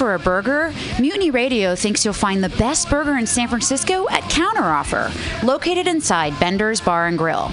For a burger? Mutiny Radio thinks you'll find the best burger in San Francisco at Counteroffer, located inside Bender's Bar and Grill.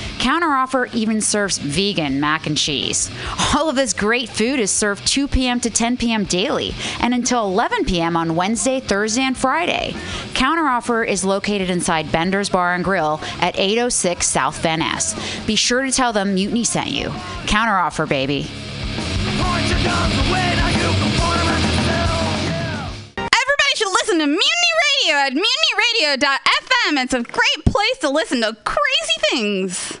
Counteroffer even serves vegan mac and cheese. All of this great food is served 2 p.m. to 10 p.m. daily and until 11 p.m. on Wednesday, Thursday, and Friday. Counteroffer is located inside Bender's Bar and Grill at 806 South Van Ness. Be sure to tell them Mutiny sent you. Counteroffer, baby. Everybody should listen to Mutiny Radio at mutinyradio.fm It's a great place to listen to crazy things.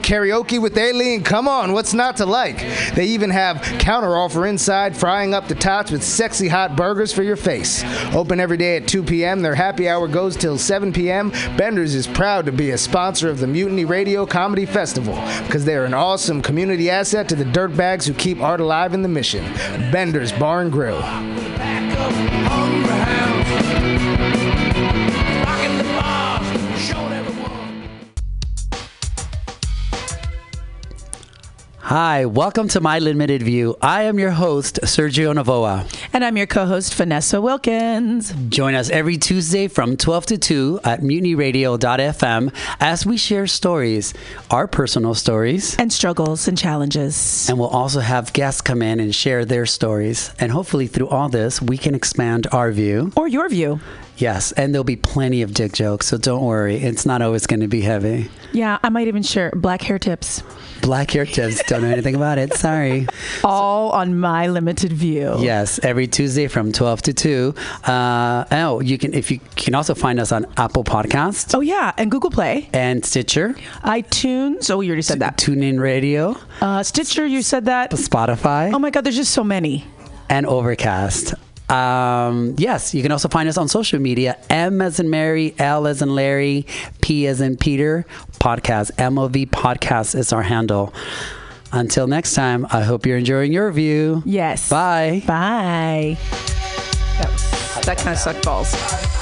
karaoke with Aileen. Come on, what's not to like? They even have counter counteroffer inside, frying up the tots with sexy hot burgers for your face. Open every day at 2 p.m. Their happy hour goes till 7 p.m. Bender's is proud to be a sponsor of the Mutiny Radio Comedy Festival because they're an awesome community asset to the dirtbags who keep art alive in the mission. Bender's Bar and Grill. Hi, welcome to My Limited View. I am your host, Sergio Navoa. And I'm your co host, Vanessa Wilkins. Join us every Tuesday from 12 to 2 at mutinyradio.fm as we share stories, our personal stories, And struggles and challenges. and we'll also have guests come in and share their stories. And hopefully, through all this, we can expand our view. Or your view. Yes, and there'll be plenty of dick jokes, so don't worry. It's not always going to be heavy. Yeah, I might even share black hair tips. Black hair tips, don't know anything about it. Sorry. All on my limited view. Yes, every Tuesday from 12 to 2. Uh, oh, you can if you can also find us on Apple Podcasts Oh, yeah. And Google Play, and Stitcher, iTunes. Oh, you already said that. TuneIn Radio, Uh, Stitcher, you said that. Spotify, Oh, my God, there's just so many. and Overcast. Um, yes, you can also find us on social media. M as in Mary, L as in Larry, P as in Peter. Podcast, MOV Podcast is our handle. Until next time, I hope you're enjoying your view. Yes. Bye. Bye. That, was, that kind of sucked balls.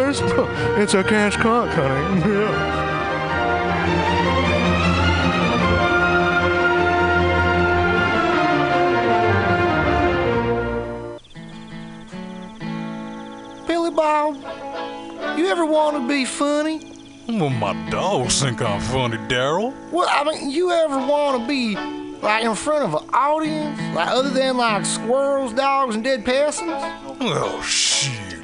It's a cash cock, honey. Yeah. Billy Bob, you ever want to be funny? Well, my dogs think I'm funny, Daryl. Well, I mean, you ever want to be Like in front of an audience? Like other than like squirrels, dogs, and dead peasants? Oh, shoot.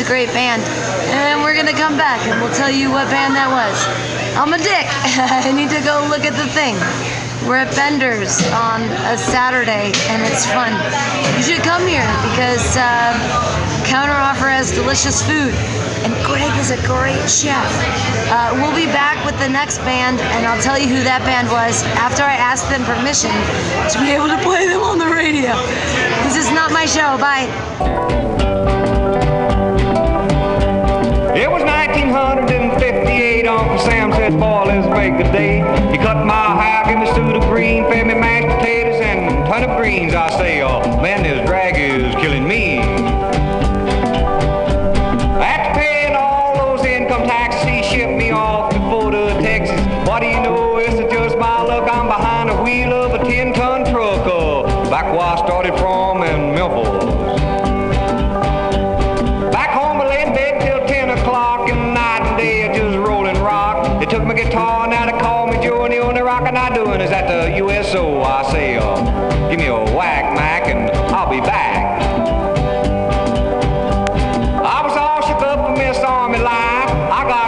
A great band. And we're gonna come back and we'll tell you what band that was. I'm a dick. I need to go look at the thing. We're at Bender's on a Saturday, and it's fun. You should come here because uh, Counteroffer has delicious food, and Greg is a great chef. Uh, we'll be back with the next band, and I'll tell you who that band was after I ask them permission to be able to play them on the radio. This is not my show. Bye. 1958, Uncle Sam said, boy, let's make a day. He cut my hair, gave me suit of green, fed me mashed potatoes and turnip greens. I say, oh, man, this drag is killing me.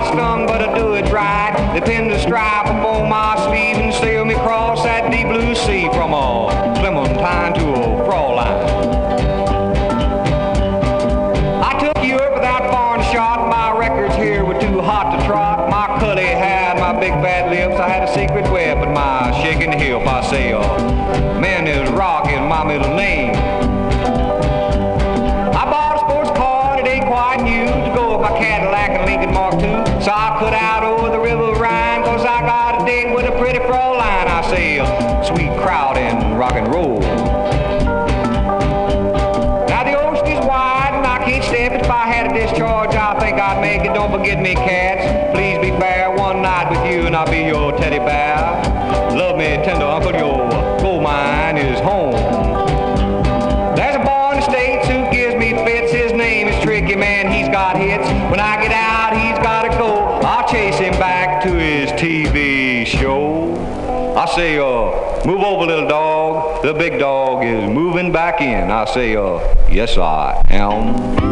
Got stung, but I do it right. They pin the stripe upon my sleeve and sail me across that deep blue sea from a Clementine to a Fraulein. I took Europe without foreign shot. My records here were too hot to trot. My cully had my big fat lips. I had a secret web weapon, my shaking hip. I say, uh, man is rock is my middle name. I bought a sports car that ain't quite new to go with my Cadillac and Lincoln Mark II. So I cut out over the River Rhine, cause I got a date with a pretty Fraulein. I say, sweet crowd and rock and roll. Now the ocean is wide and I can't step it. If I had a discharge, I think I'd make it. Don't forget me, cats. Please be fair. One night with you and I'll be your teddy bear. Love me tender, uncle. Your gold mine is home. There's a boy in the States who gives me fits. His name is Tricky Man. He's got hits. When I get out, his TV show. I say, uh, move over, little dog. The big dog is moving back in. I say, uh, yes, I am.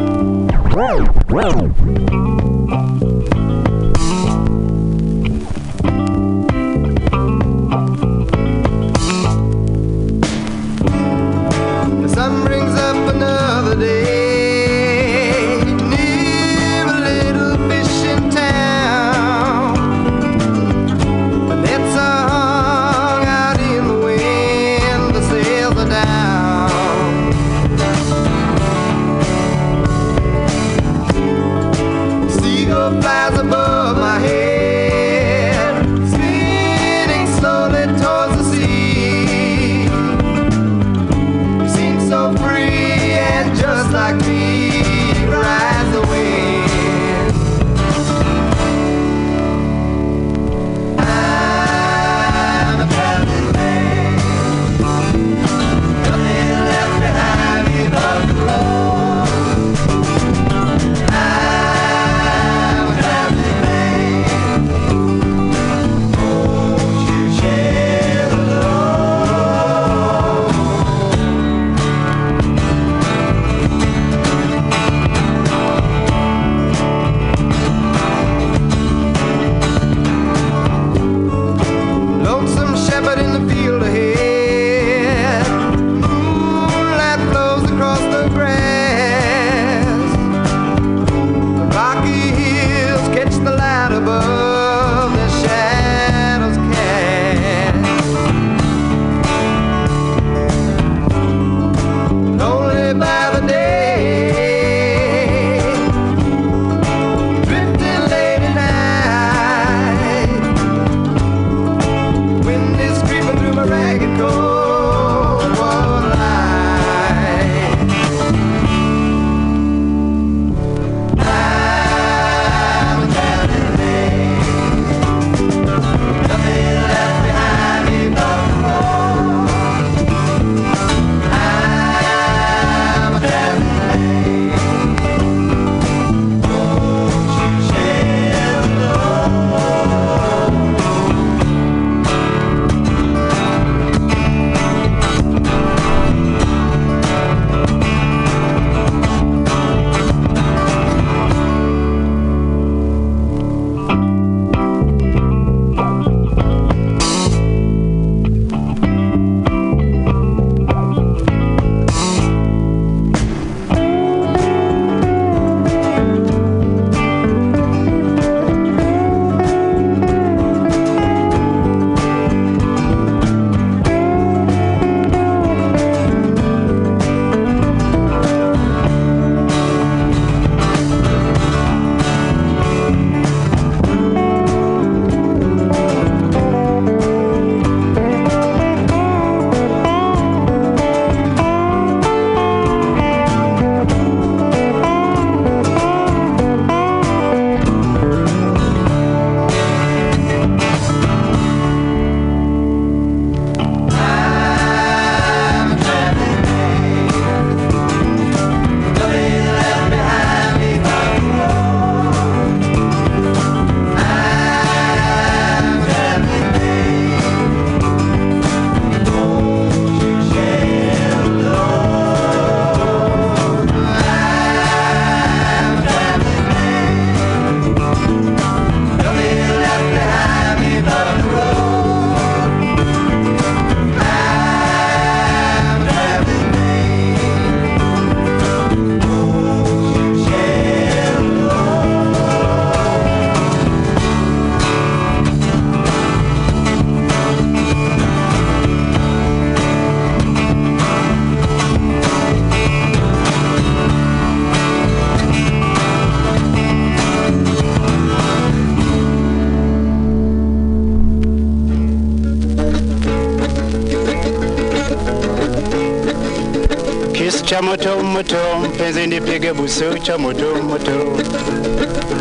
kazi nipige busucha mutumutu,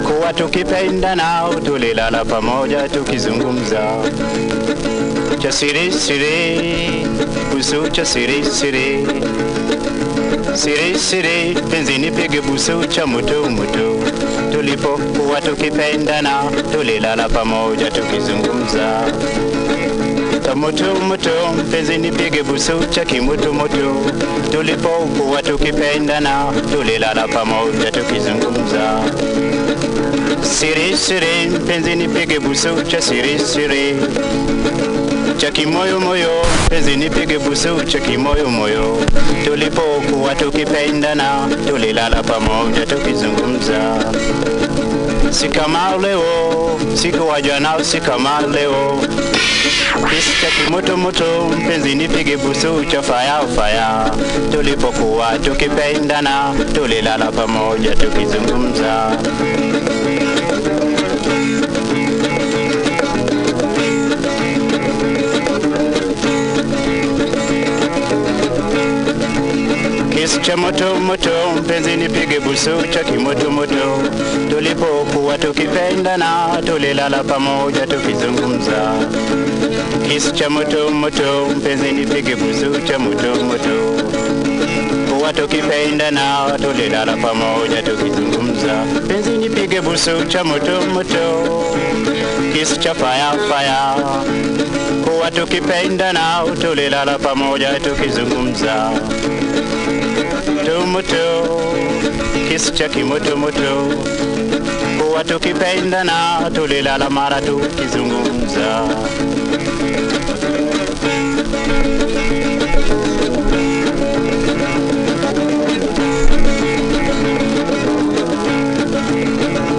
kuwa tukipenda nao tulilala pamoja tukizungumza. Cha siri siri, busucha siri siri. Siri siri, penzi nipige mutu tulipo tulipokuwa tukipenda nao tulilala pamoja tukizungumza cha moto moto, mpenzi nipige busu cha kimoto moto, tulipokuwa tukipendana tulilala pamoja tukizungumza siri siri, penzi nipige busu cha siri cha kimoyo moyo, penzi nipige busu cha kimoyo moyo, tulipokuwa tukipendana tulilala pamoja tukizungumza si kama leo, siku wa si kama leo. Kimoto moto, mpenzi nipige busu cha faya faya, tulipokuwa tukipendana tulilala pamoja tukizungumza cha moto moto, mpenzi nipige busu cha kimoto moto, tulipokuwa tukipendana tulilala pamoja tukizungumza. Kisu cha moto moto, mpenzi nipige busu cha moto moto, kuwa tukipendana tulilala pamoja tukizungumza. Mpenzi nipige busu cha moto moto, kisu cha fire fire, kuwa tukipendana tulilala pamoja tukizungumza moto kisu cha kimoto moto, kuwa tukipendana tulilala mara tukizungumza.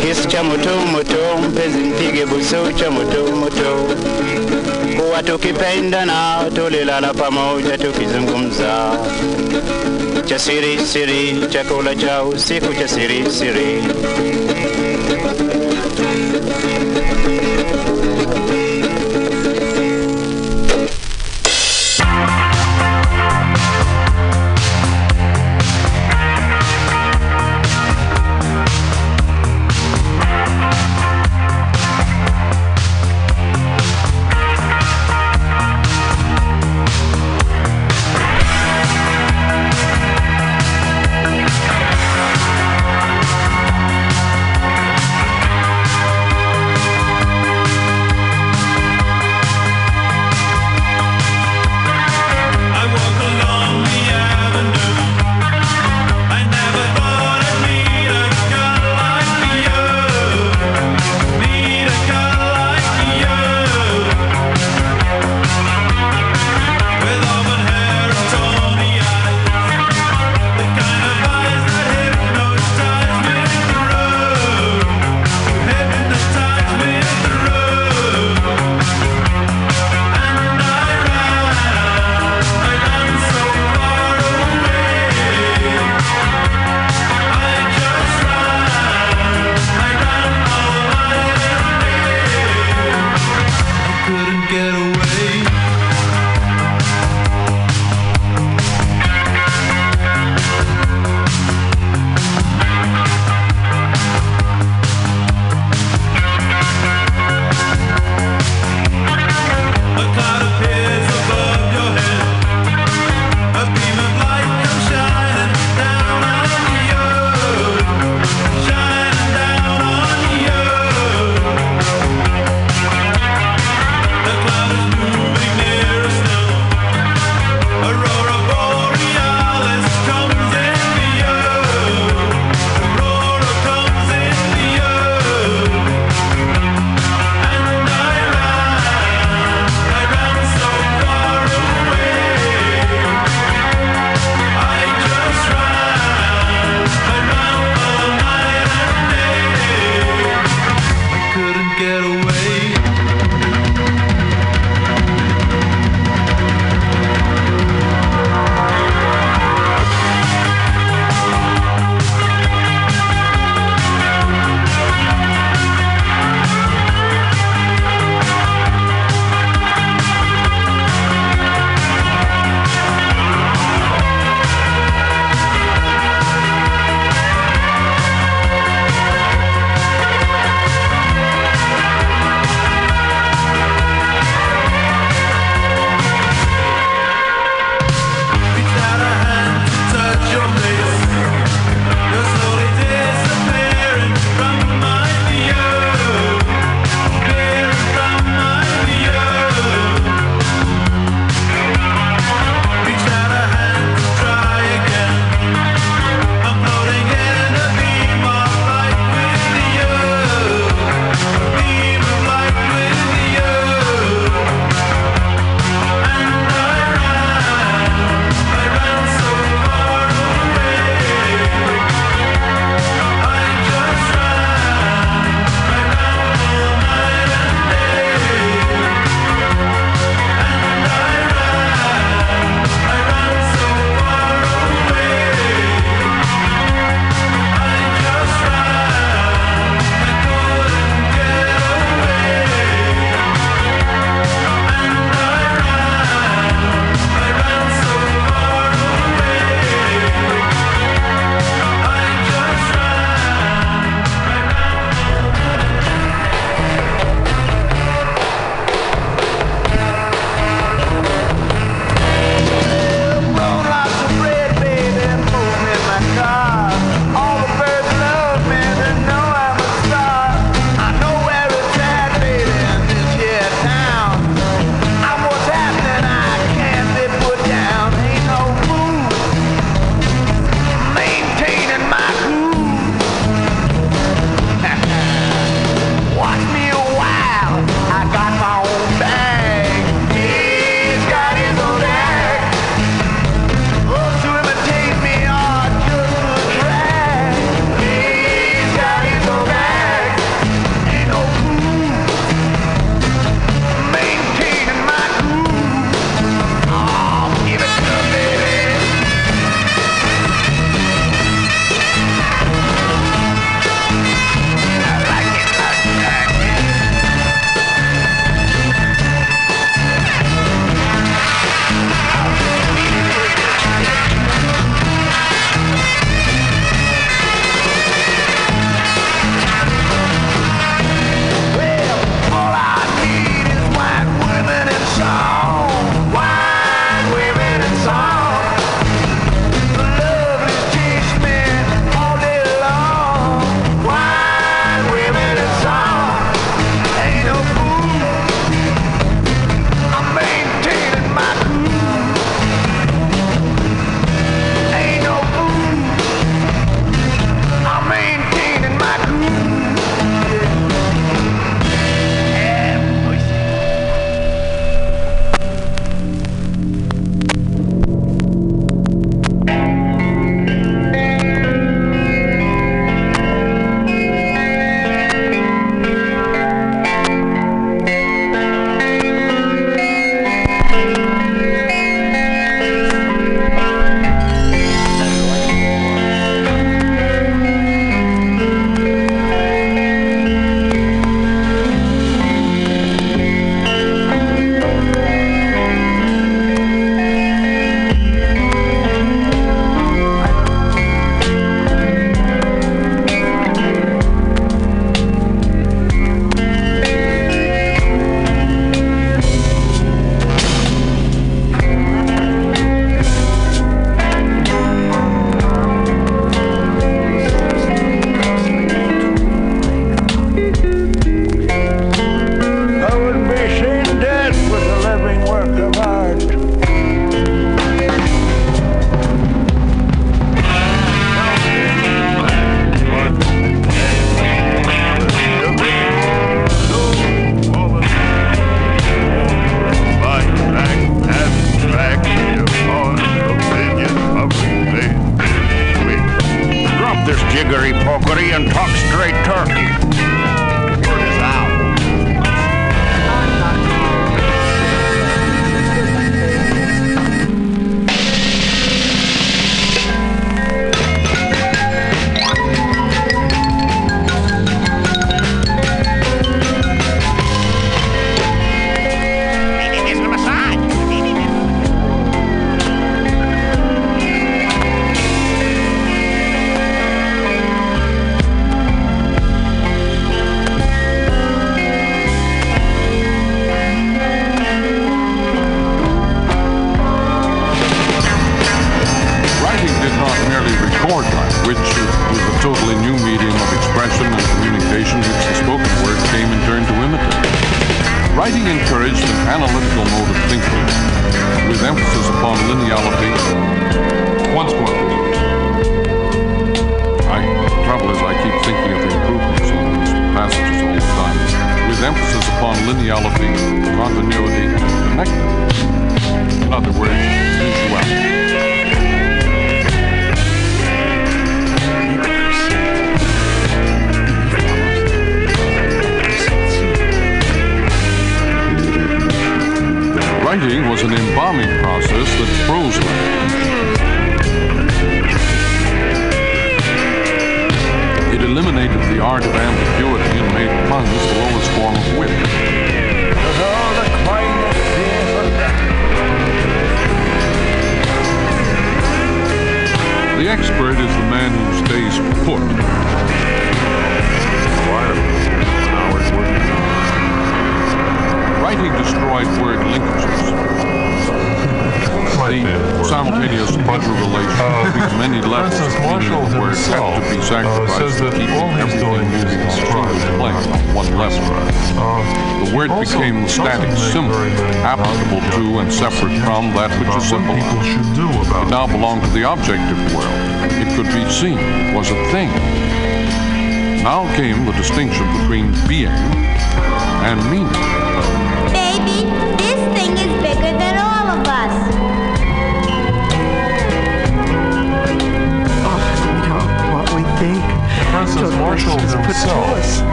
kisu cha moto moto, mpenzi mpige buso cha moto moto, kuwa tukipendana tulilala pamoja tukizungumza cha siri siri, chakula cha usiku cha siri siri.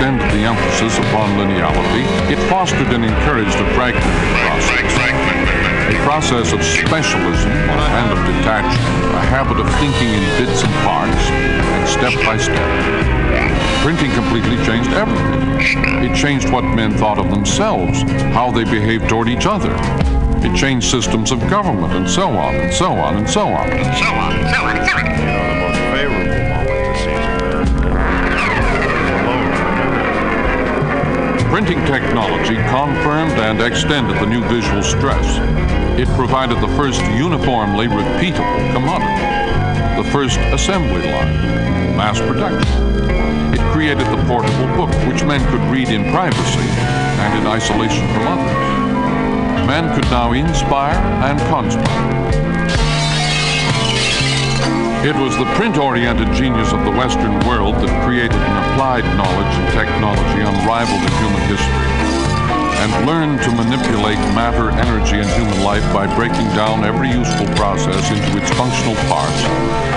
Extended the emphasis upon lineality. It fostered and encouraged a fragmented process. A process of specialism and of detachment, a habit of thinking in bits and parts, and step by step. Printing completely changed everything. It changed what men thought of themselves, how they behaved toward each other. It changed systems of government, and so on, and so on, and so on. And so on, and so on, and so on. Printing technology confirmed and extended the new visual stress. It provided the first uniformly repeatable commodity, the first assembly line, mass production. It created the portable book, which men could read in privacy and in isolation from others. Men could now inspire and conspire. It was the print-oriented genius of the Western world that created an applied knowledge and technology unrivaled in human history, and learned to manipulate matter, energy, and human life by breaking down every useful process into its functional parts,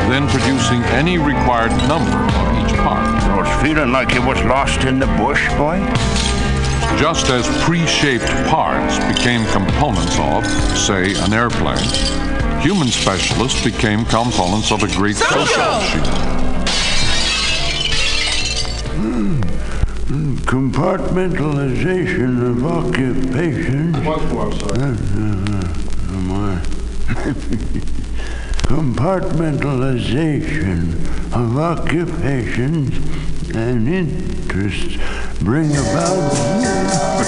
then producing any required number of each part. I was feeling like you was lost in the bush, boy. Just as pre-shaped parts became components of, say, an airplane, human specialists became components of a great social machine. Compartmentalization of occupations. Once more, sir. Ah, ah, ah, compartmentalization of occupations and interests bring about.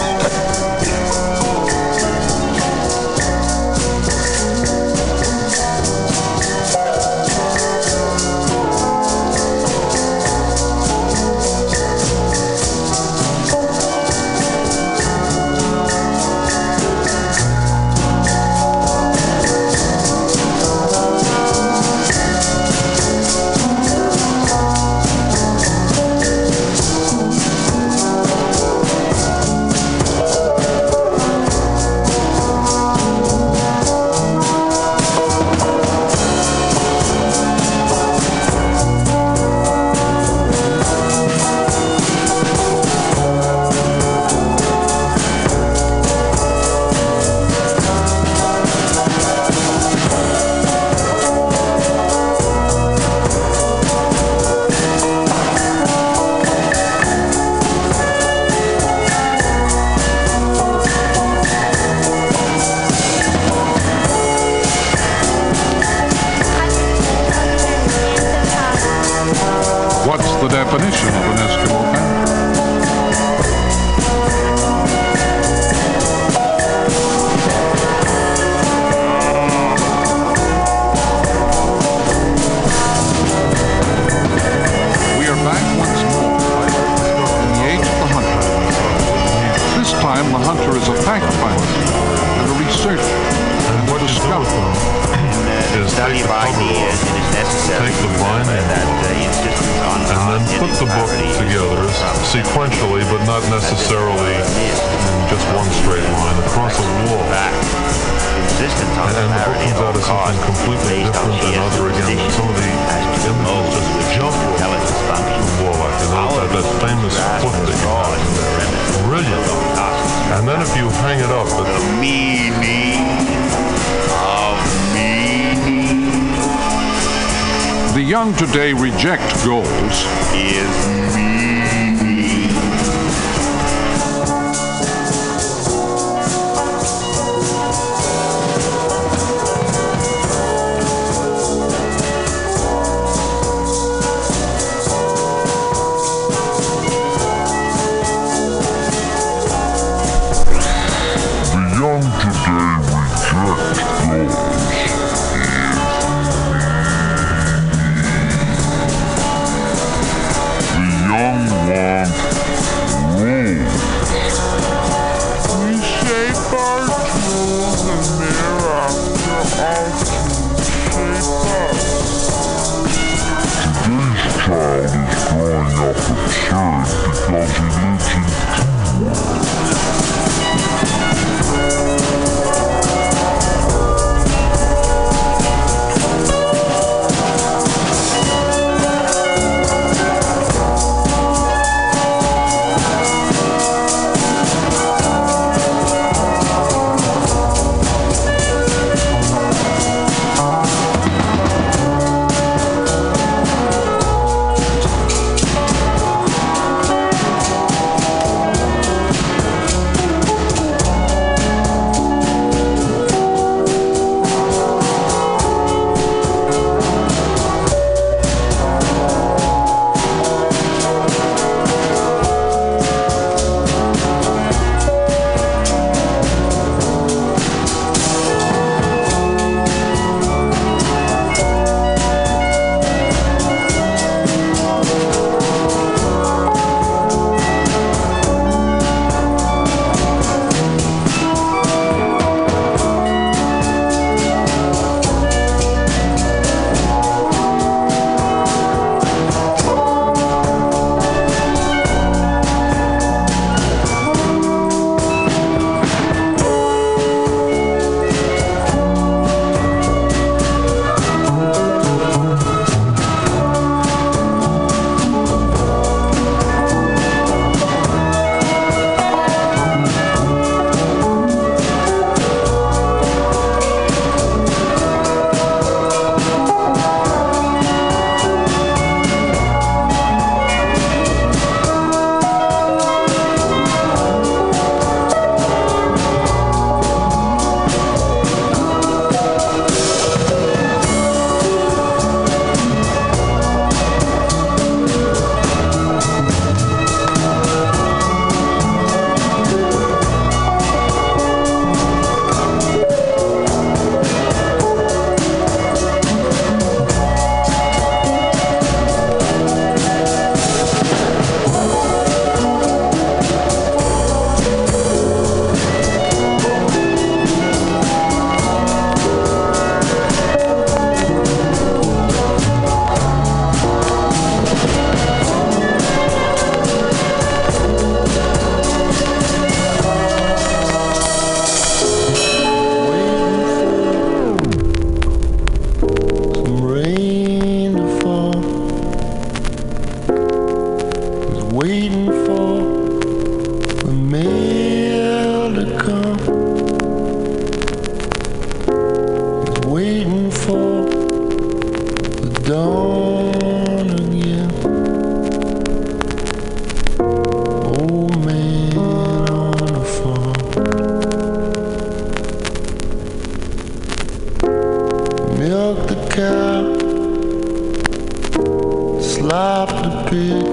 Mm-hmm.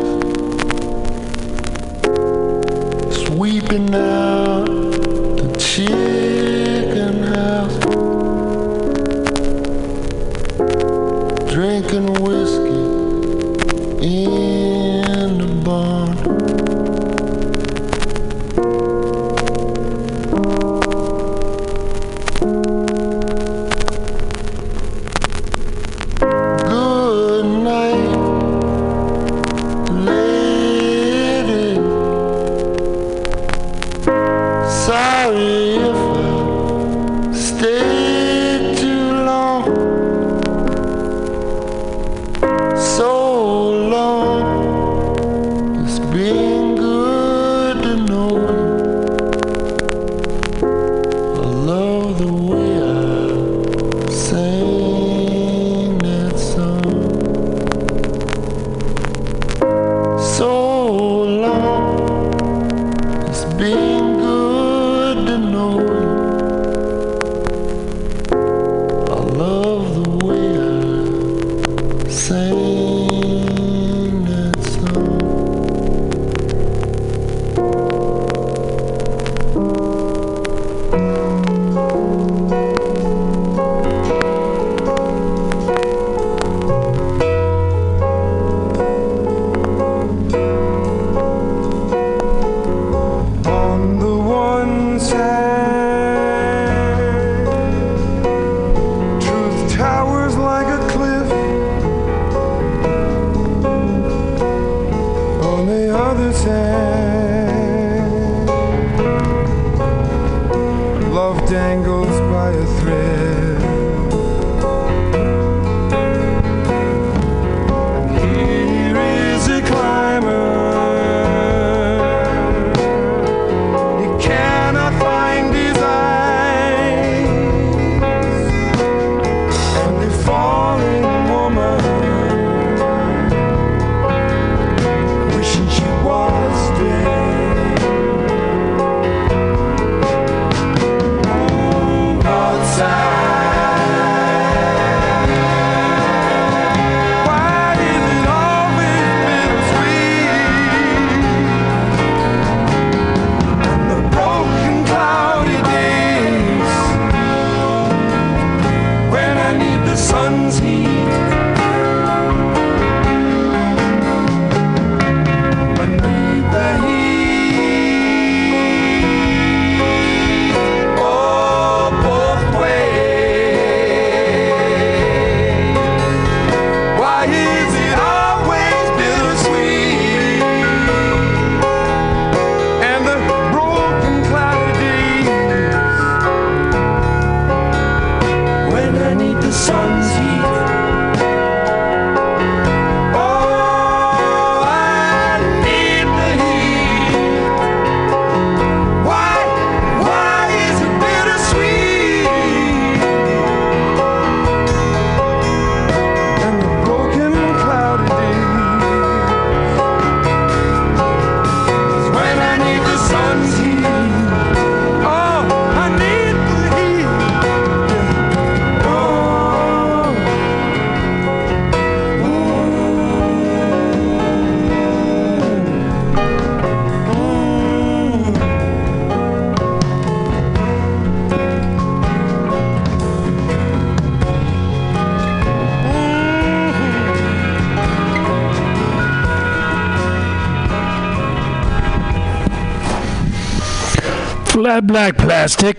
Black Plastic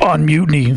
on Mutiny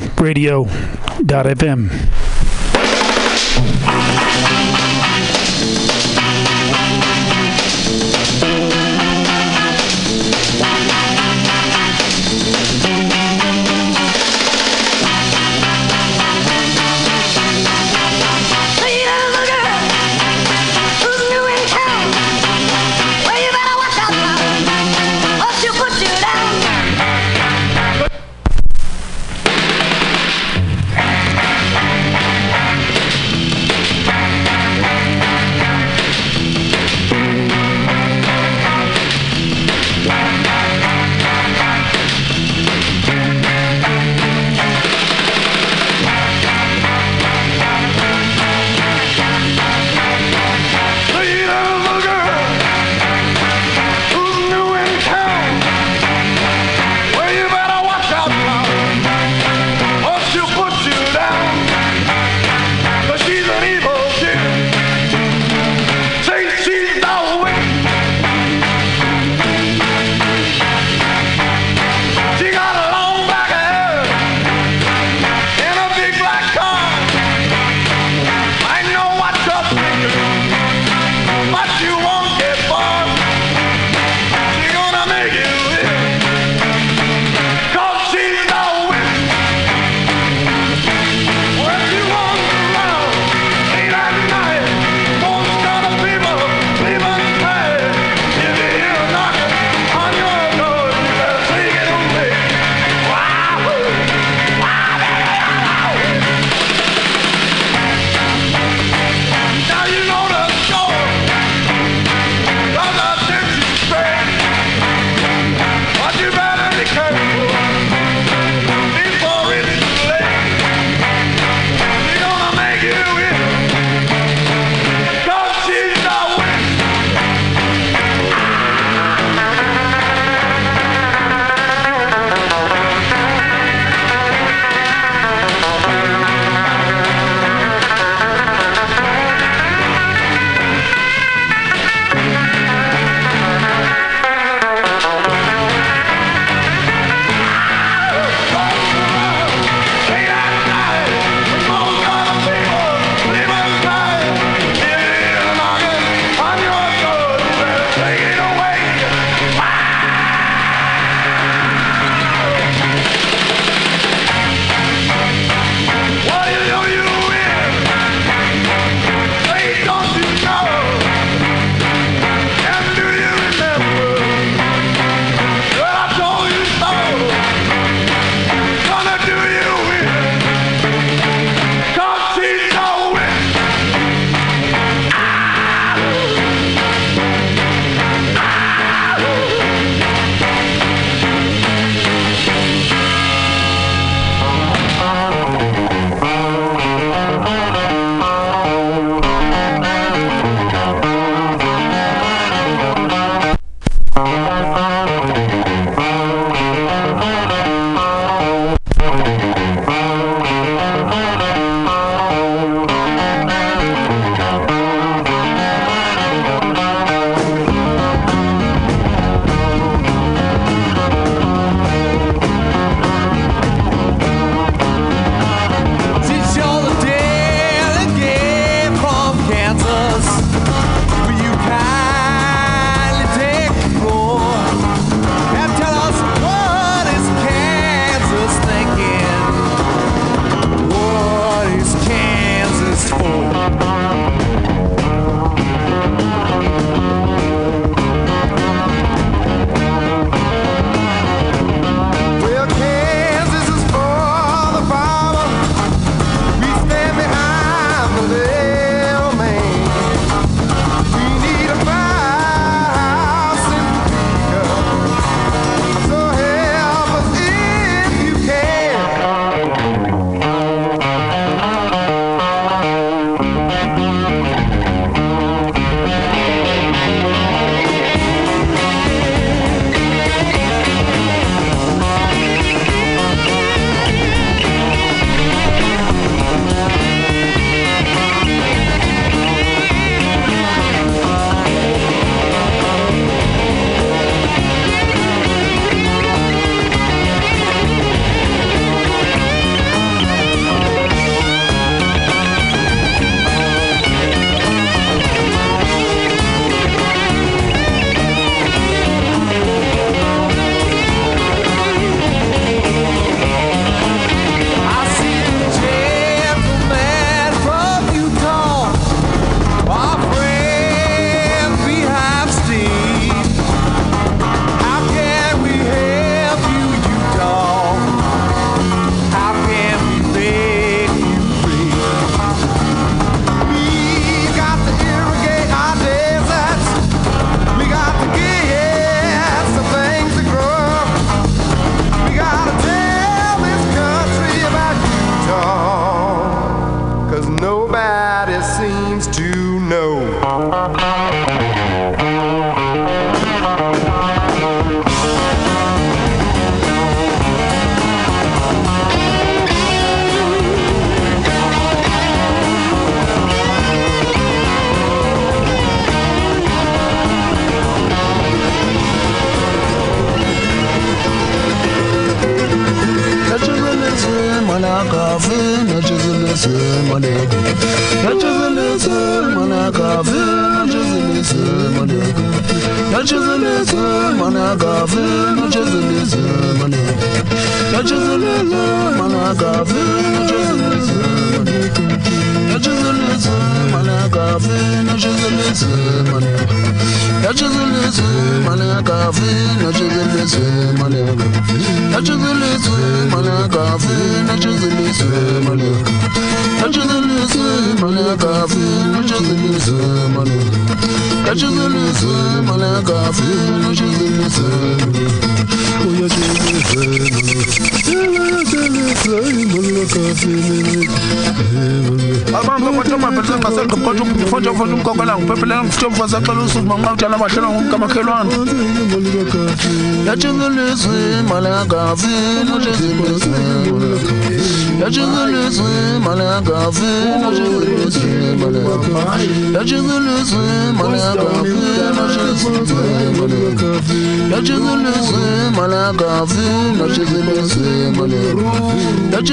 abantu abathomaphela ngasento kodwa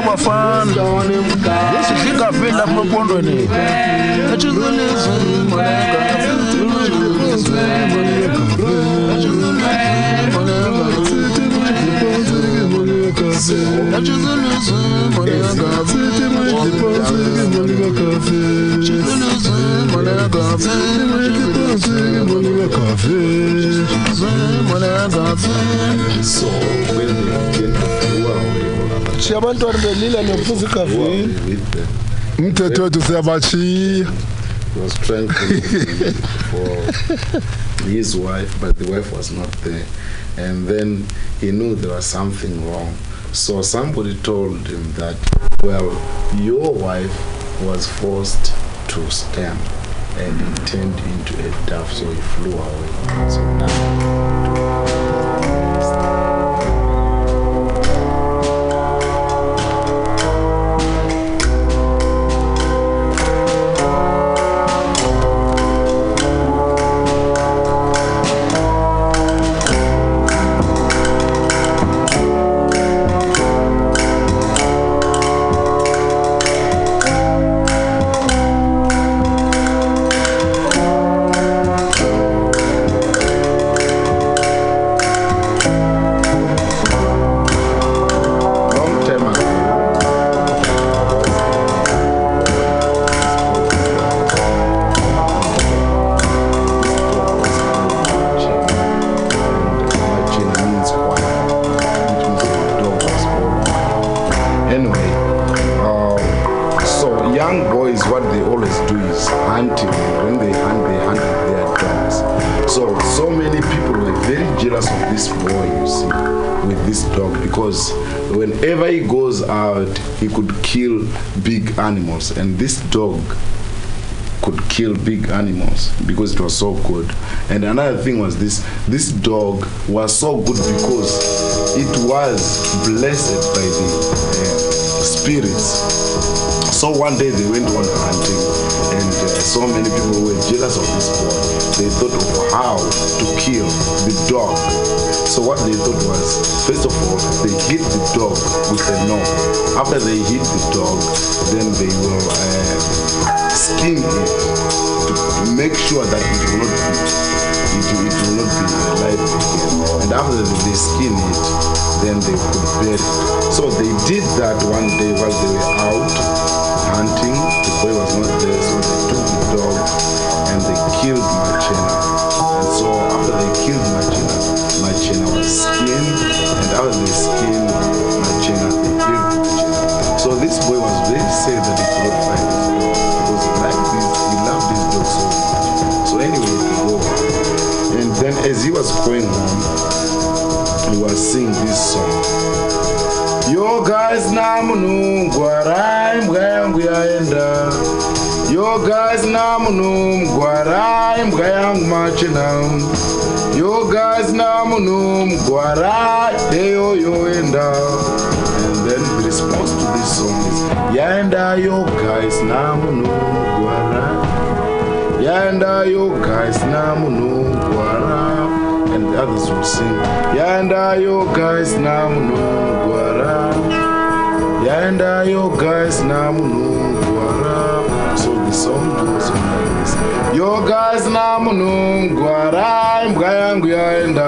now, my friend. This is Zika Villa Propondone. You? Shiya abantwana belila nephuza igavini umthetho wethu siyabachiya He was to for his wife, but the wife was not there. And then he knew there was something wrong. So somebody told him that, well, your wife was forced to stand and it turned into a dove, so he flew away. So now. Animals, and this dog could kill big animals because it was so good. And another thing was this this dog was so good because it was blessed by the uh, spirits. So one day they went on hunting and uh, so many people were jealous of this boy. They thought of how to kill the dog. So what they thought was, first of all, they hit the dog with a knob. After they hit the dog, then they will uh, skin it to make sure that it will not be it, it will not be alive again. And after they skin it, then they could bury it. So they did that one day while they were out hunting. The boy was not there, so they took the dog and they killed Machina. And so after they killed Machina, Machina was skinned, and after they skinned Machina, they killed Machina. So this boy was very sad that he could not find his dog because he liked this, he loved this dog so much. So anyway, he go and then as he was going home, he was singing this song. Yo guys na munungu arai mbwa yangu yaenda. Yo guys na munungu arai mbwa yangu machina Yo guys na munungu arai eyo yoenda. And then the response to this song is Yaenda yo guys na munungu arai. Yaenda yo guys na munungu arai. And the others will sing Yanda yo guys na goes on like this. Yo guys na munungu ara Mbwa yangu yaenda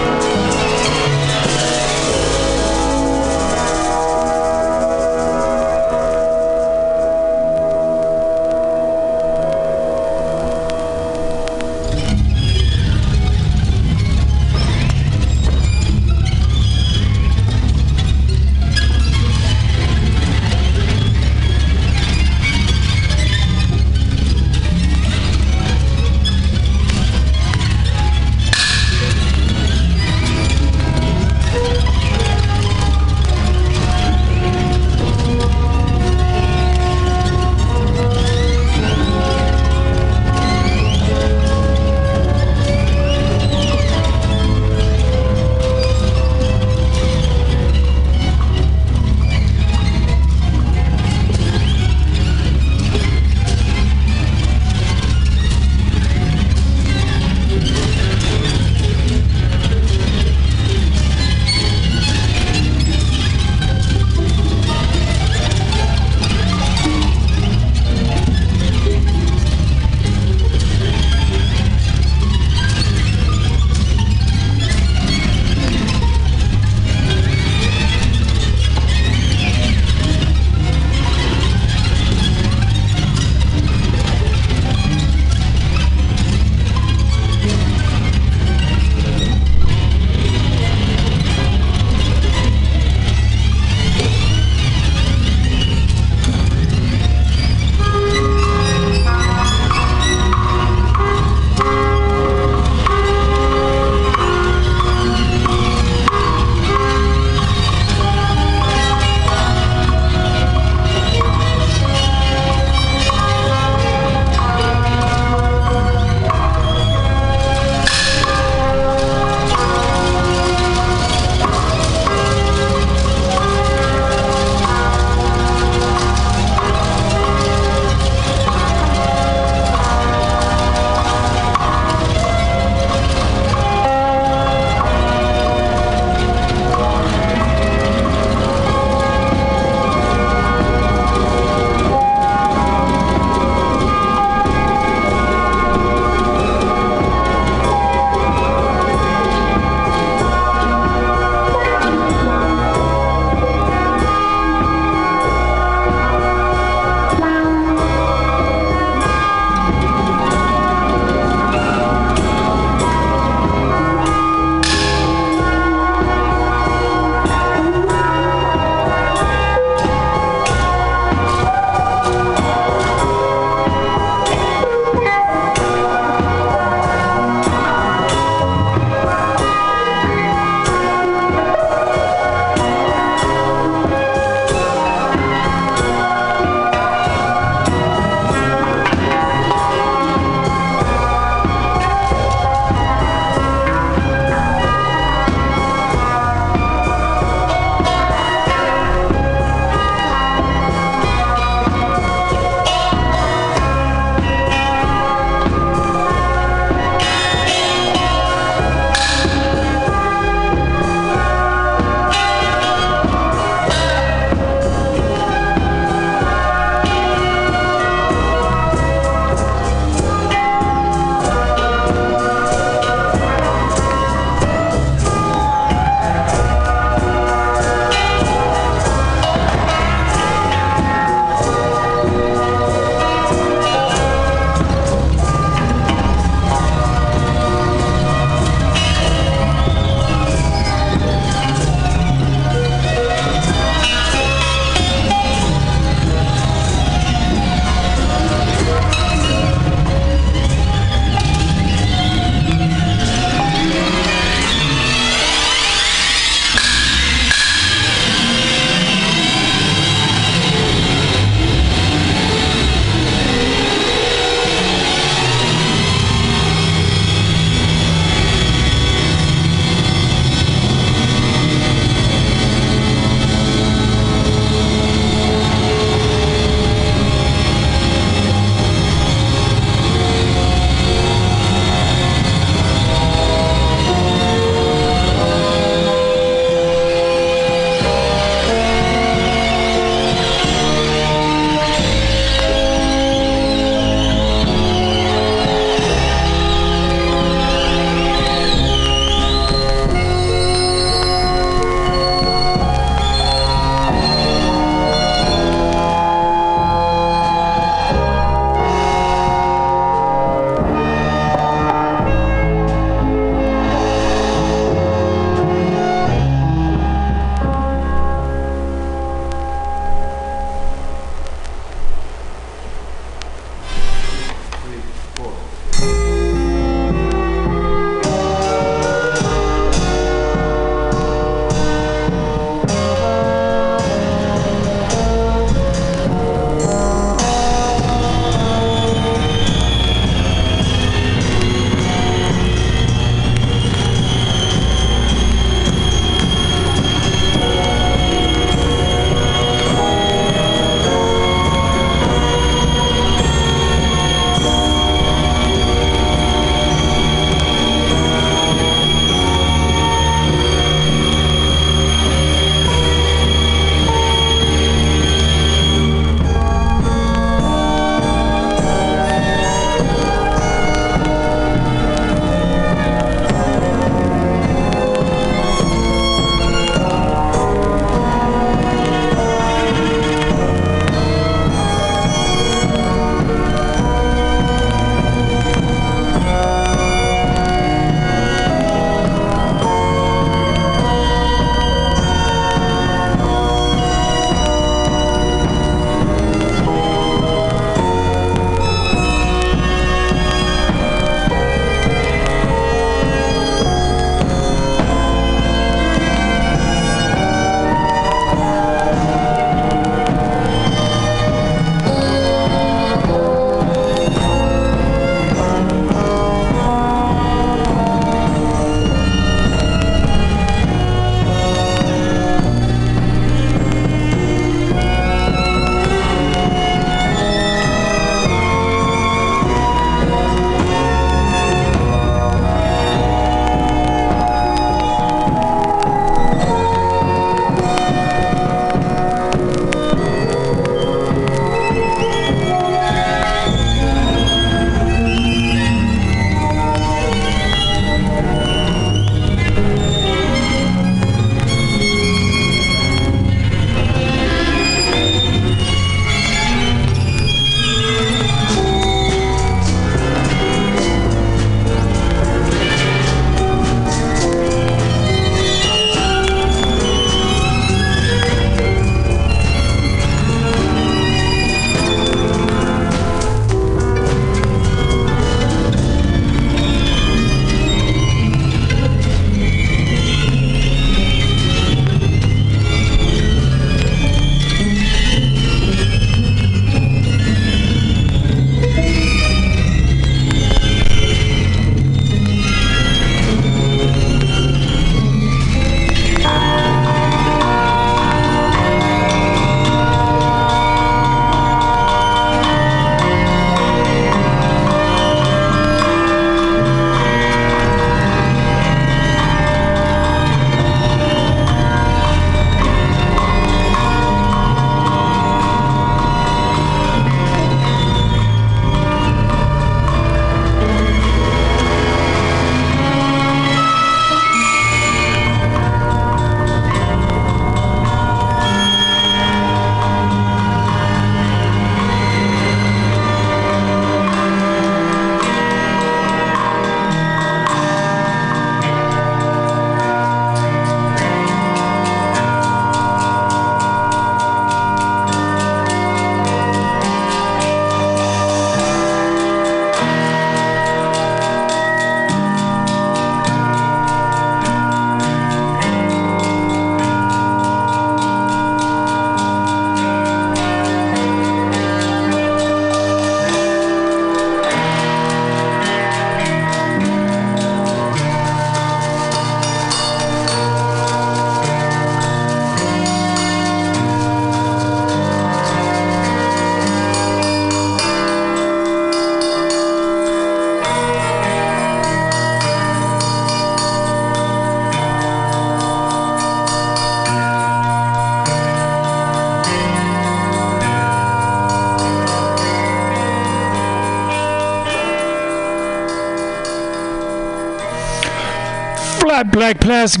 Black Plastic.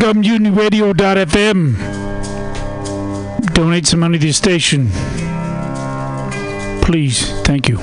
Donate some money to the station. Please. Thank you.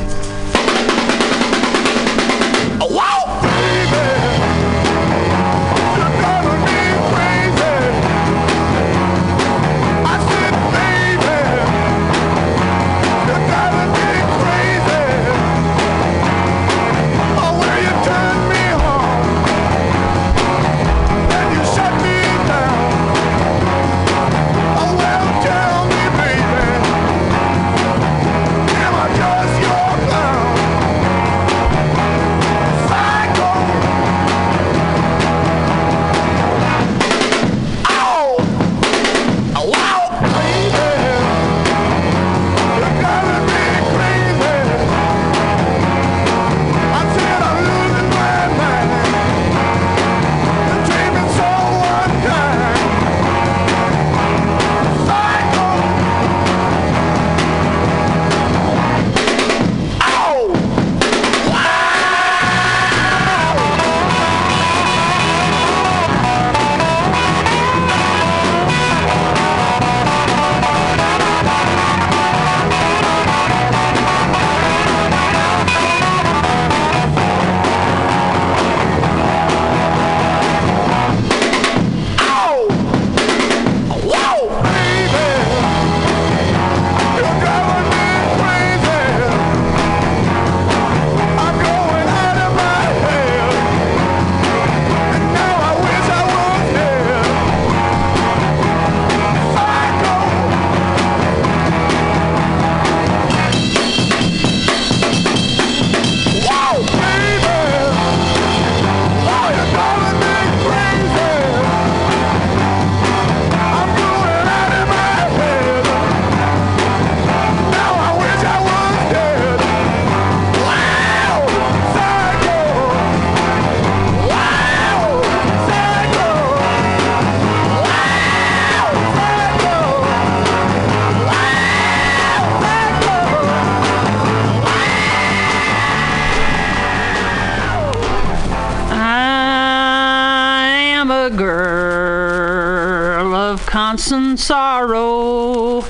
Sorrow.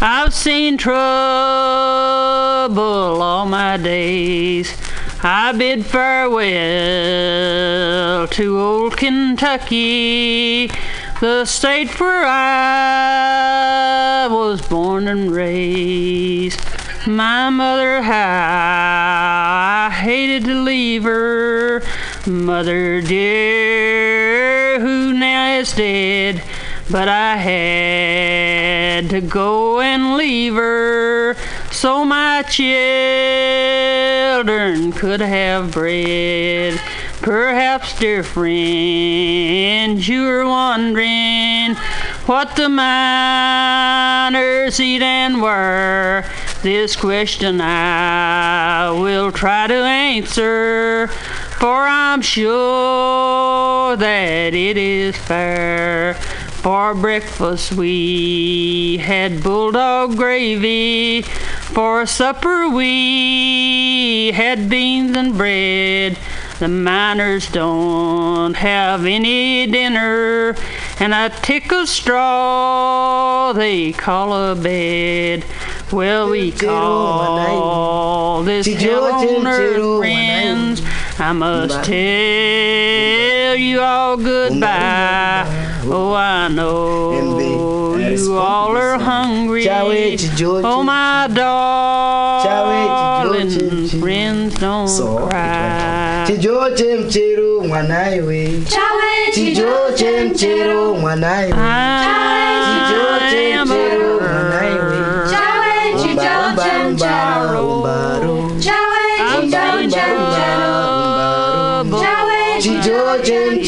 I've seen trouble all my days. I bid farewell to old Kentucky, the state where I was born and raised. My mother, how I hated to leave her. Mother dear, who now is dead, but I had to go and leave her so my children could have bread. Perhaps, dear friends, you're wondering what the miners eat and where. This question I will try to answer, for I'm sure that it is fair. For breakfast we had bulldog gravy. For supper we had beans and bread. The miners don't have any dinner, and a tick of straw they call a bed. Well, we call this hell on earth friends. I must tell you all goodbye. Oh, I know you all are hungry. Oh, my darling friends, don't cry. chijoche mchero mwanawe chijoche mchero mwanawe chijoche mchero mwanawe umba umba umbaro chijoche mchero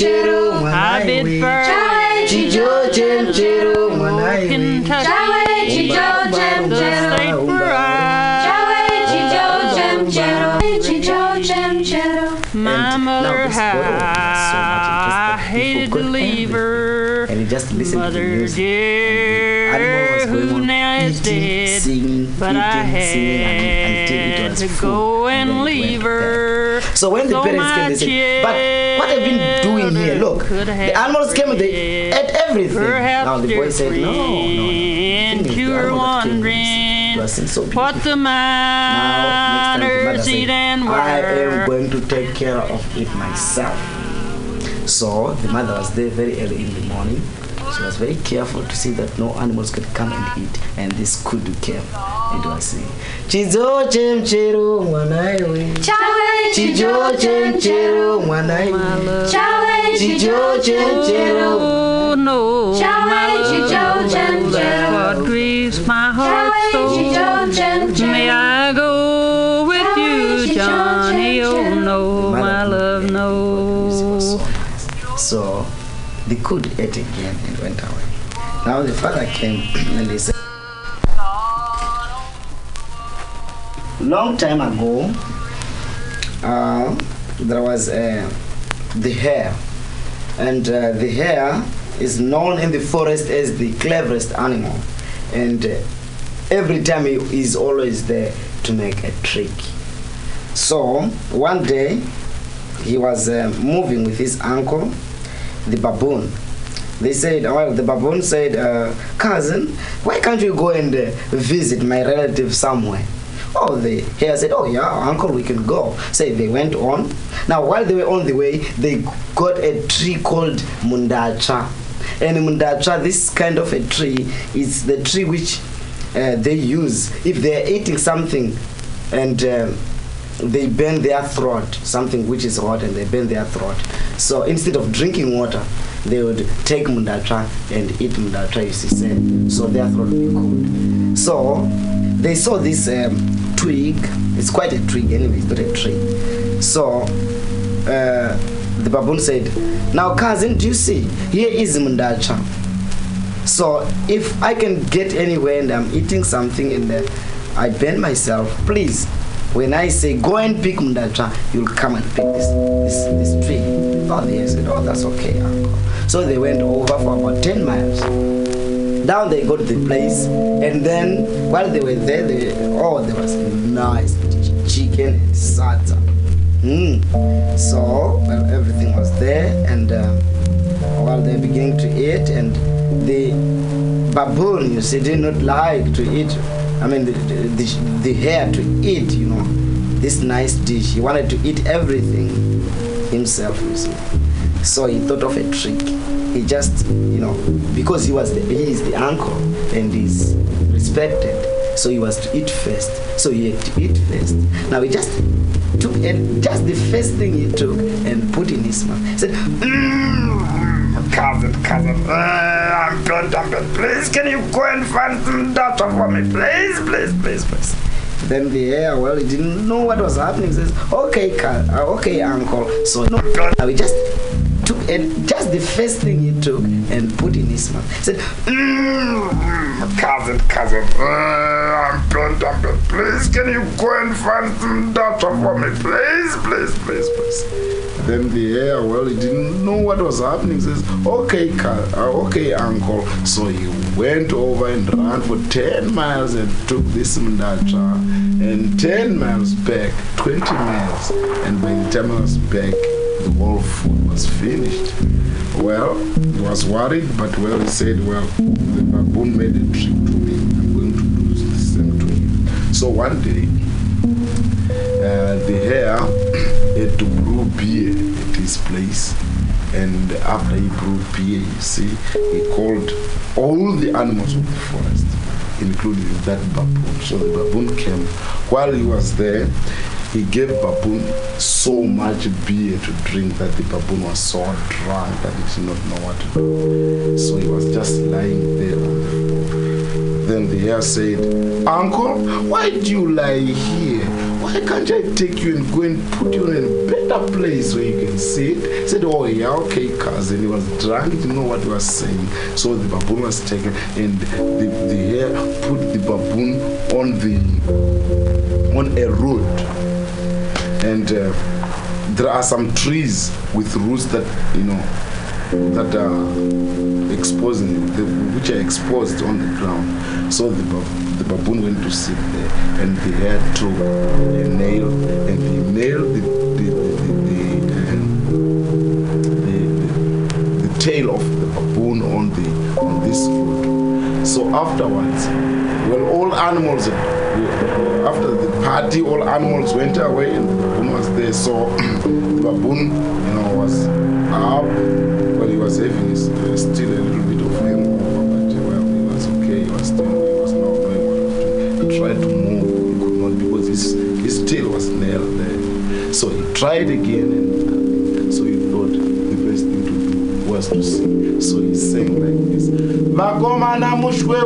singing until it had was to full, go and and leave her. So when the parents came, they said, but what have you been doing here? Look, the animals came, they ate everything. Now the boy said, no, no, no. And Thing is, the you're animal that came wondering so what the Now, next time the mother said, eat and I am going to take care of it myself. So the mother was there very early in the morning. She was very careful to see that no animals could come and eat. And this kudu came. It was saying, Chizoche mchero mwanaewe. Chawe Chijoche mchero mwanaewe. Chawe Chijoche mchero. Oh no, Chawe my love, chijoche that's what grieves my heart so. May I go with you, Johnny? Oh no, my love, no. So the kudu ate again and went away. Now the father came and he said, long time ago, uh, there was uh, the hare, and uh, the hare is known in the forest as the cleverest animal, and uh, every time he is always there to make a trick. So one day, he was uh, moving with his uncle, the baboon. They said, well, the baboon said, uh, cousin, why can't you go and uh, visit my relative somewhere? Oh, the hare said, oh yeah, uncle, we can go. So they went on. Now, while they were on the way, they got a tree called mundacha. And mundacha, this kind of a tree, is the tree which uh, they use if they are eating something and um they burn their throat, something which is hot, and they burn their throat. So instead of drinking water, they would take mundatra and eat mundatra, you see, say, so their throat would be cold. So they saw this um, twig, it's quite a twig anyway, it's not a tree. So uh, the baboon said, Now, cousin, do you see? Here is mundacha. So if I can get anywhere and I'm eating something and uh, I burn myself, please, when I say go and pick mundacha, you'll come and pick this this, this tree. Oh, they said, oh, that's okay, uncle. So they went over for about 10 miles. Down they got the place, and then while they were there, they, oh, there was nice chicken salsa. Mm. So, well, everything was there, and uh, while they're beginning to eat, and the baboon, you see, did not like to eat. I mean, the, the, the hare to eat, you know, this nice dish. He wanted to eat everything himself, you see. So he thought of a trick. He just, you know, because he was the, he is the uncle and he's respected, so he was to eat first. So he had to eat first. Now he just took and just the first thing he took and put in his mouth. He said, "Mm, cousin, cousin, uh, I'm I'm. Please, can you go and find some daughter for me, please, please, please, please. Then the air, well, he didn't know what was happening. He says, okay, cou- uh, okay, uncle. So no, he just took and just the first thing he took and put in his mouth. He said, "Mm, cousin, cousin, uh, I'm burnt, I'm burnt. Please, can you go and find some daughter for me, please, please, please, please. Then the hare, well, he didn't know what was happening. He says, okay, uh, okay, uncle. So he went over and ran for 10 miles and took this mdacha and 10 miles back, 20 miles. And by the time I was back, the whole food was finished. Well, he was worried, but well, he said, well, the baboon made a trick to me. I'm going to do the same to him. So one day, uh, the hare to brew beer at his place. And after he brewed beer, you see, he called all the animals of the forest, including that baboon. So the baboon came. While he was there, he gave baboon so much beer to drink that the baboon was so drunk that he did not know what to do. So he was just lying there on the floor. Then the hare said, Uncle, why do you lie here? Why can't I take you and go and put you in a better place where you can sit? He said, Oh, yeah, okay, cousin. He was drunk, he didn't know what he was saying. So the baboon was taken, and the, the hare put the baboon on the on a road. And uh, there are some trees with roots that, you know, that are exposing, the, which are exposed on the ground. So the, the baboon went to sit there, and the hare took a nail, and he nailed the, the, the, the, the, tail of the baboon on the on this foot. So afterwards, when all animals, after the party, all animals went away and the baboon was there. So the baboon, you know, was up. Was his, uh, still a little bit of hangover, but uh, well, he was okay. He was still, he was not knowing what to do. He tried to move, he could not because his his tail was nailed there. So he tried again, and uh, so he thought the best thing to do was to sing. So he sang like this: "Vakomana mushwe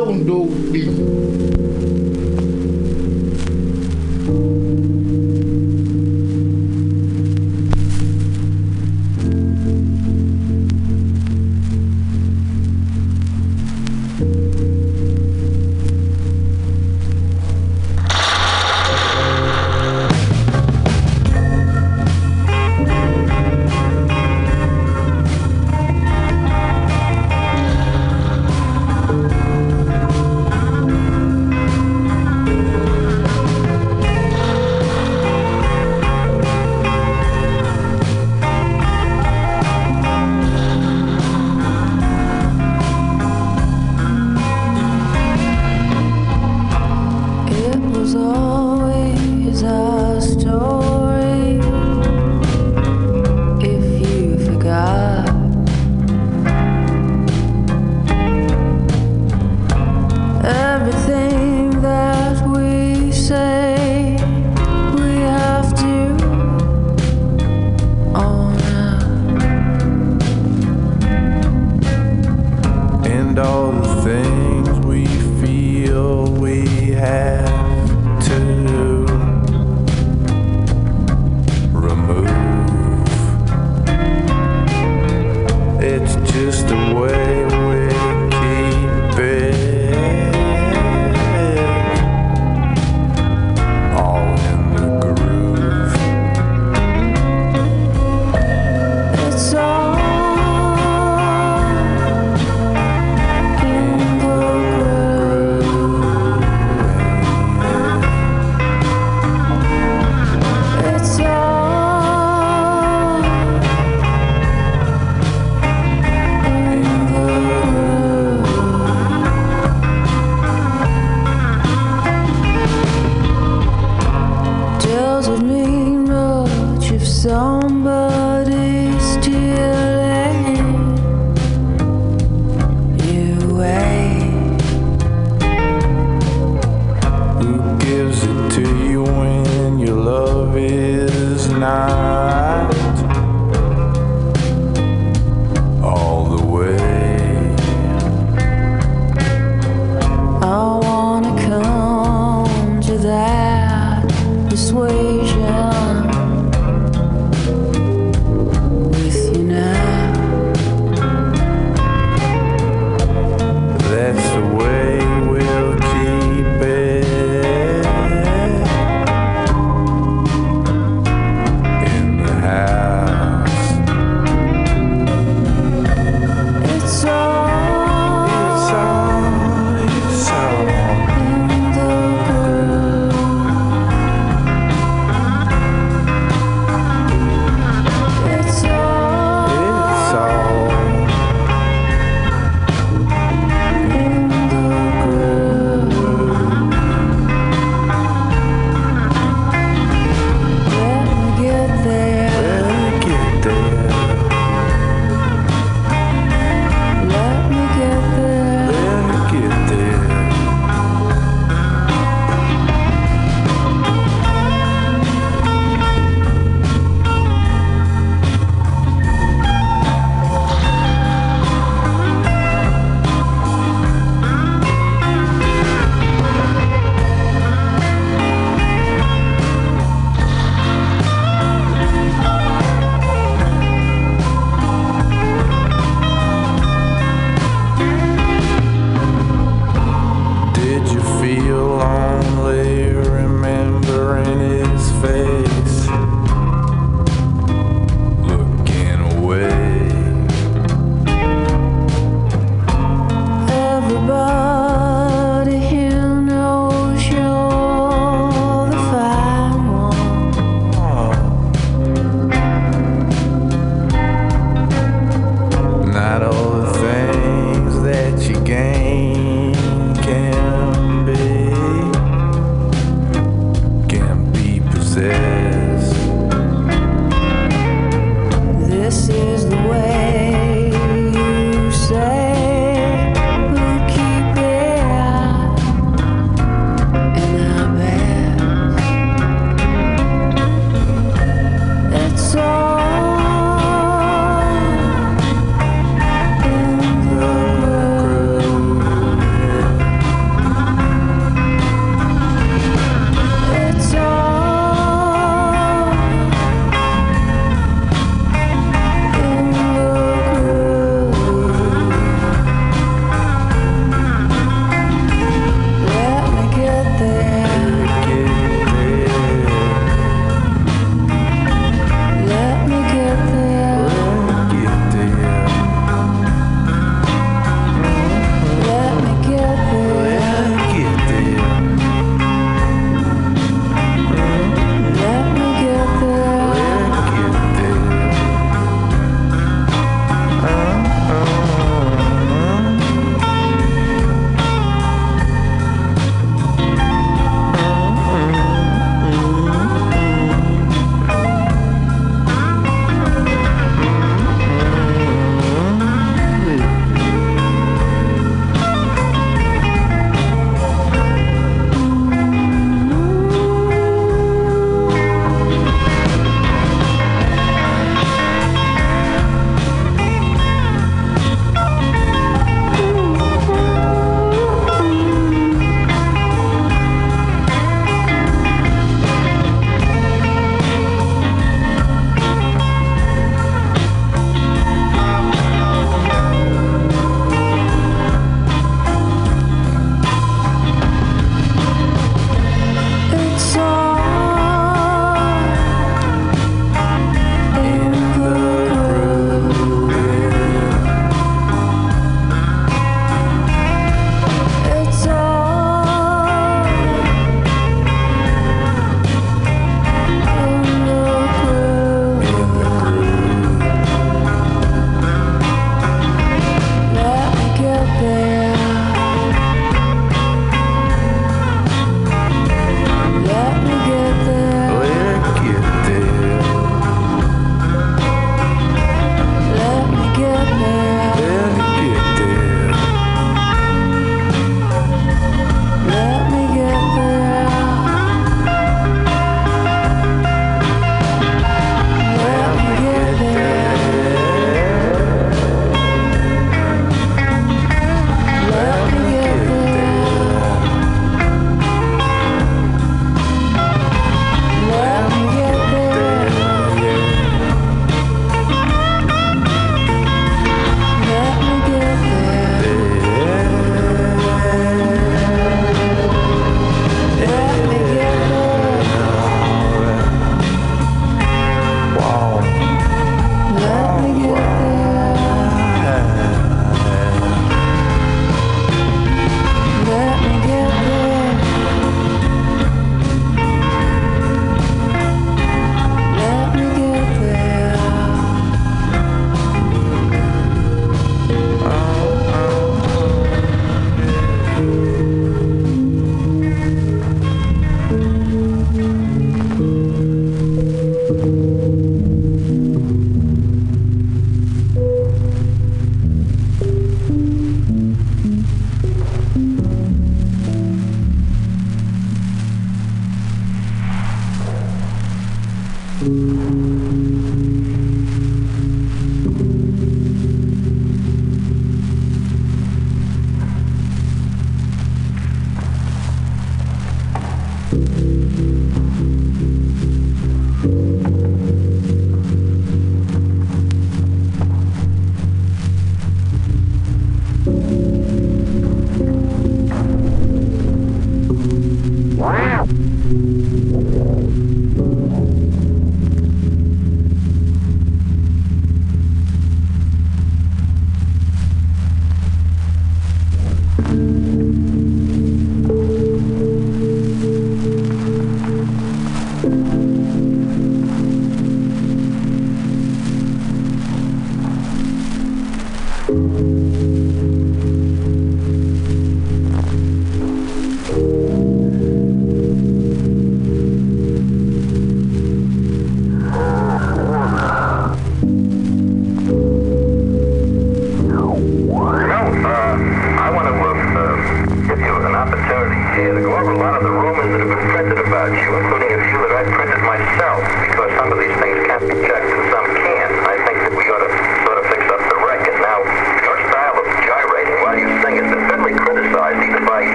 was always a story.